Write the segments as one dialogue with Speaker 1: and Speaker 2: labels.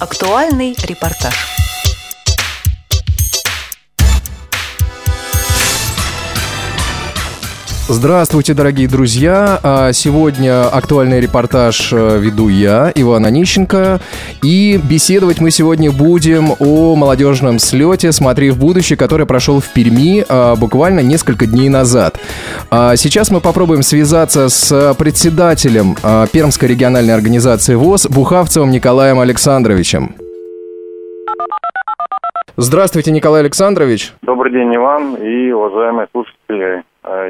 Speaker 1: Актуальный репортаж.
Speaker 2: Здравствуйте, дорогие друзья! А, сегодня актуальный репортаж э, веду я, Иван Онищенко. И беседовать мы сегодня будем о молодежном слете «Смотри в будущее», который прошел в Перми а, буквально несколько дней назад. А, сейчас мы попробуем связаться с председателем Пермской региональной организации ВОЗ Бухавцевым Николаем Александровичем. Здравствуйте, Николай Александрович.
Speaker 3: Добрый день, Иван и уважаемые слушатели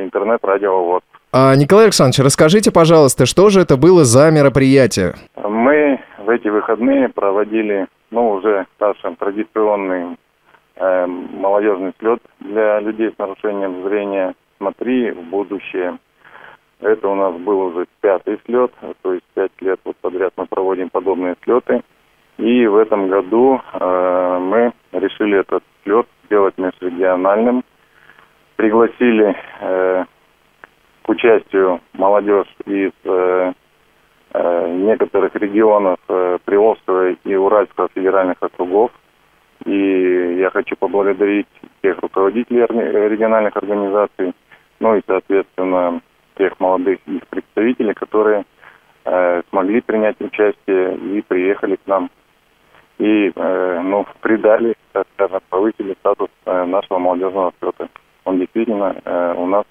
Speaker 3: интернет-радио ВОЗ.
Speaker 2: А, Николай Александрович, расскажите, пожалуйста, что же это было за мероприятие?
Speaker 3: Мы в эти выходные проводили, ну, уже нашим традиционный э, молодежный слет для людей с нарушением зрения «Смотри в будущее». Это у нас был уже пятый слет, то есть пять лет вот подряд мы проводим подобные слеты. И в этом году э, мы решили этот слет сделать межрегиональным – пригласили э, к участию молодежь из э, э, некоторых регионов э, Приволжского и Уральского федеральных округов. И я хочу поблагодарить тех руководителей региональных организаций, ну и, соответственно, тех молодых их представителей, которые э, смогли принять участие и приехали к нам и э, ну, придали, так скажем, повысили статус э, нашего молодежного слета он действительно э, у нас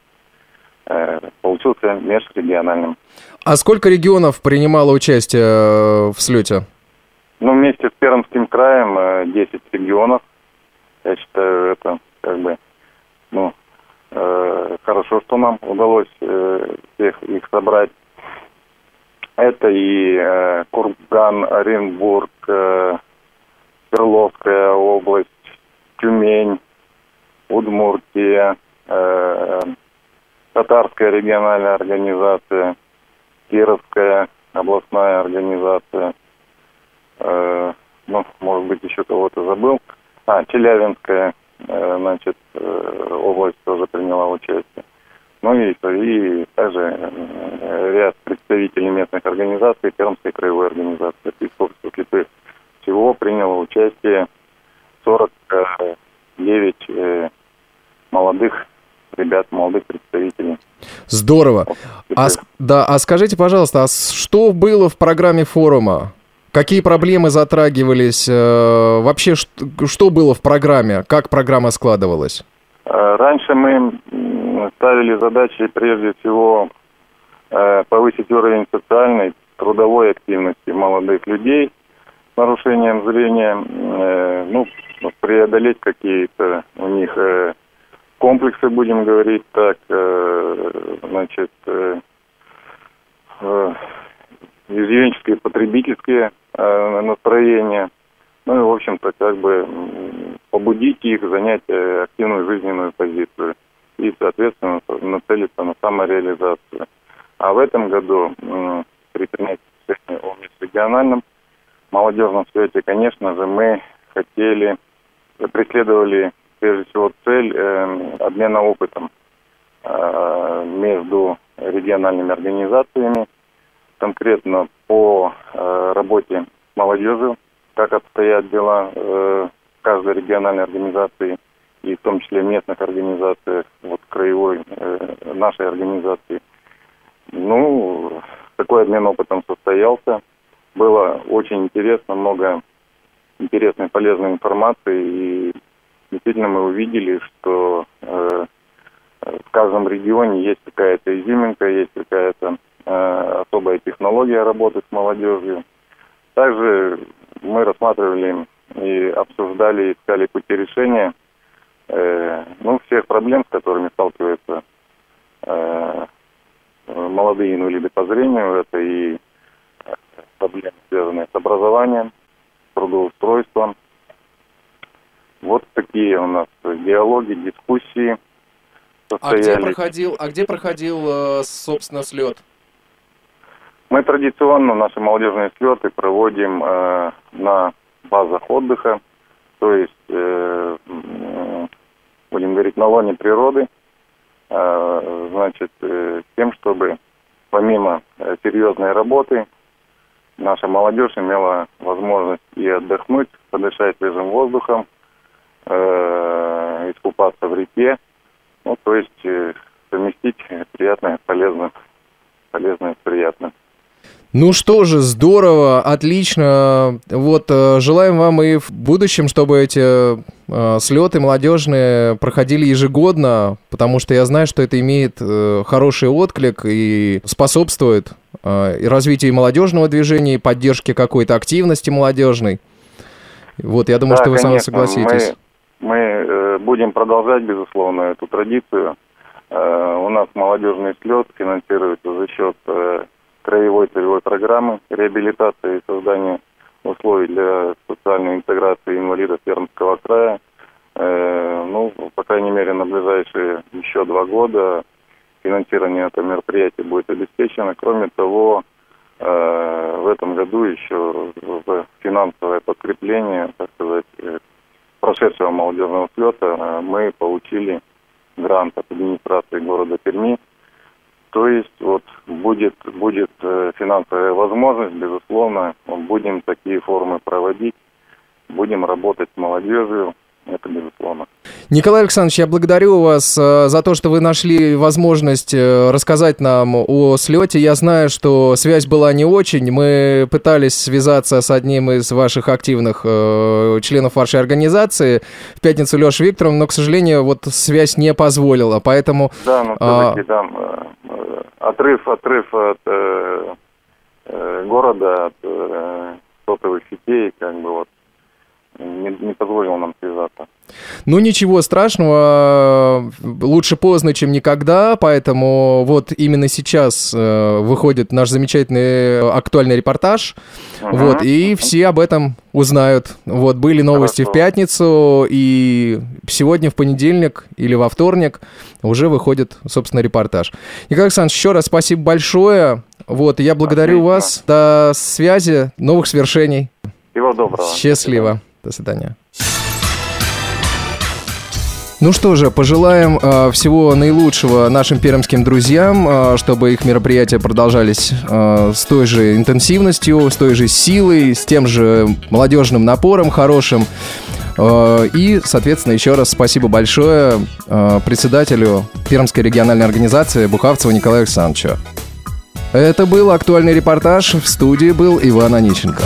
Speaker 3: получился межрегиональным.
Speaker 2: А сколько регионов принимало участие э, в слете?
Speaker 3: Ну, вместе с Пермским краем 10 э, регионов. Я считаю, это как бы, ну, э, хорошо, что нам удалось э, всех их собрать. Это и э, Курган, Оренбург, э, Свердловская область, Тюмень, Удмуртия, э, Татарская региональная организация, Кировская областная организация, э, ну, может быть, еще кого-то забыл. А, Челябинская, э, значит, э, область тоже приняла участие. Ну и, и также э, ряд представителей местных организаций, Пермской краевой организации, Песковских слепых. Всего приняло участие 49 э, молодых ребят, молодых представителей.
Speaker 2: Здорово. А, да, а скажите, пожалуйста, а что было в программе форума? Какие проблемы затрагивались? Э, вообще, что, было в программе? Как программа складывалась?
Speaker 3: Э, раньше мы ставили задачи прежде всего э, повысить уровень социальной, трудовой активности молодых людей с нарушением зрения, ну, преодолеть какие-то у них комплексы, будем говорить так, э, значит, э, э, изъявенческие, потребительские настроения. Ну и, в общем-то, как бы побудить их занять активную жизненную позицию и, соответственно, нацелиться на самореализацию. А в этом году при принятии решения о межрегиональном молодежном свете, конечно же, мы хотели, преследовали прежде всего цель э, обмена опытом э, между региональными организациями, конкретно по э, работе с молодежью, как обстоят дела э, каждой региональной организации и в том числе местных организациях, вот краевой э, нашей организации. Ну, такой обмен опытом состоялся. Было очень интересно, много интересной, полезной информации и действительно мы увидели, что э, в каждом регионе есть какая-то изюминка, есть какая-то э, особая технология работы с молодежью. Также мы рассматривали и обсуждали, искали пути решения э, ну, всех проблем, с которыми сталкиваются э, молодые инвалиды по зрению. Это и проблемы, связанные с образованием, трудоустройством, вот такие у нас диалоги, дискуссии
Speaker 2: состоялись. А где проходил, а где проходил э, собственно, слет?
Speaker 3: Мы традиционно наши молодежные слеты проводим э, на базах отдыха, то есть, э, будем говорить, на лоне природы, э, значит, э, тем, чтобы помимо э, серьезной работы наша молодежь имела возможность и отдохнуть, подышать свежим воздухом, э, искупаться в реке, ну, то есть э, совместить приятное полезное с приятным.
Speaker 2: Ну что же, здорово, отлично. Вот э, желаем вам и в будущем, чтобы эти э, слеты молодежные проходили ежегодно, потому что я знаю, что это имеет э, хороший отклик и способствует э, и развитию молодежного движения, и поддержке какой-то активности молодежной. Вот, я думаю,
Speaker 3: Да,
Speaker 2: что вы со мной
Speaker 3: конечно,
Speaker 2: согласитесь.
Speaker 3: Мы, мы э, будем продолжать, безусловно, эту традицию. Э, у нас молодежный слет финансируется за счет э, краевой целевой программы реабилитации и создания условий для социальной интеграции инвалидов Пермского края. Ну, по крайней мере, на ближайшие еще два года финансирование этого мероприятия будет обеспечено. Кроме того, в этом году еще финансовое подкрепление, так сказать, прошедшего молодежного слета э, мы получили грант от администрации города Перми. То есть вот будет, будет э, финансовая возможность, безусловно, будем такие форумы проводить, будем работать с молодежью, это безусловно.
Speaker 2: Николай Александрович, я благодарю вас э, за то, что вы нашли возможность э, рассказать нам о слете. Я знаю, что связь была не очень. Мы пытались связаться с одним из ваших активных э, членов вашей организации в пятницу Леша Викторовна, но, к сожалению, вот связь не позволила. Поэтому
Speaker 3: Да, но
Speaker 2: А.
Speaker 3: все-таки там э, отрыв, отрыв от э, города, от э, сотовых сетей, как бы вот, не, не позволил нам связаться.
Speaker 2: Ну, ничего страшного, лучше поздно, чем никогда, поэтому вот именно сейчас э, выходит наш замечательный актуальный репортаж,
Speaker 3: Мгм.
Speaker 2: вот, и все об этом узнают. Вот, были новости в
Speaker 3: Хорошо.
Speaker 2: пятницу, и сегодня в понедельник или во вторник уже выходит, собственно, репортаж. Николай Александрович, еще раз спасибо большое, вот, я благодарю
Speaker 3: Отлично.
Speaker 2: вас, до связи, новых свершений,
Speaker 3: Всего доброго.
Speaker 2: счастливо, до свидания. Ну что же, пожелаем э, всего наилучшего нашим пермским друзьям, э, чтобы их мероприятия продолжались э, с той же интенсивностью, с той же силой, с тем же молодежным напором хорошим. Э, и, соответственно, еще раз спасибо большое э, председателю Пермской региональной организации Бухавцеву Николаю Александровичу. Это был актуальный репортаж. В студии был Иван Онищенко.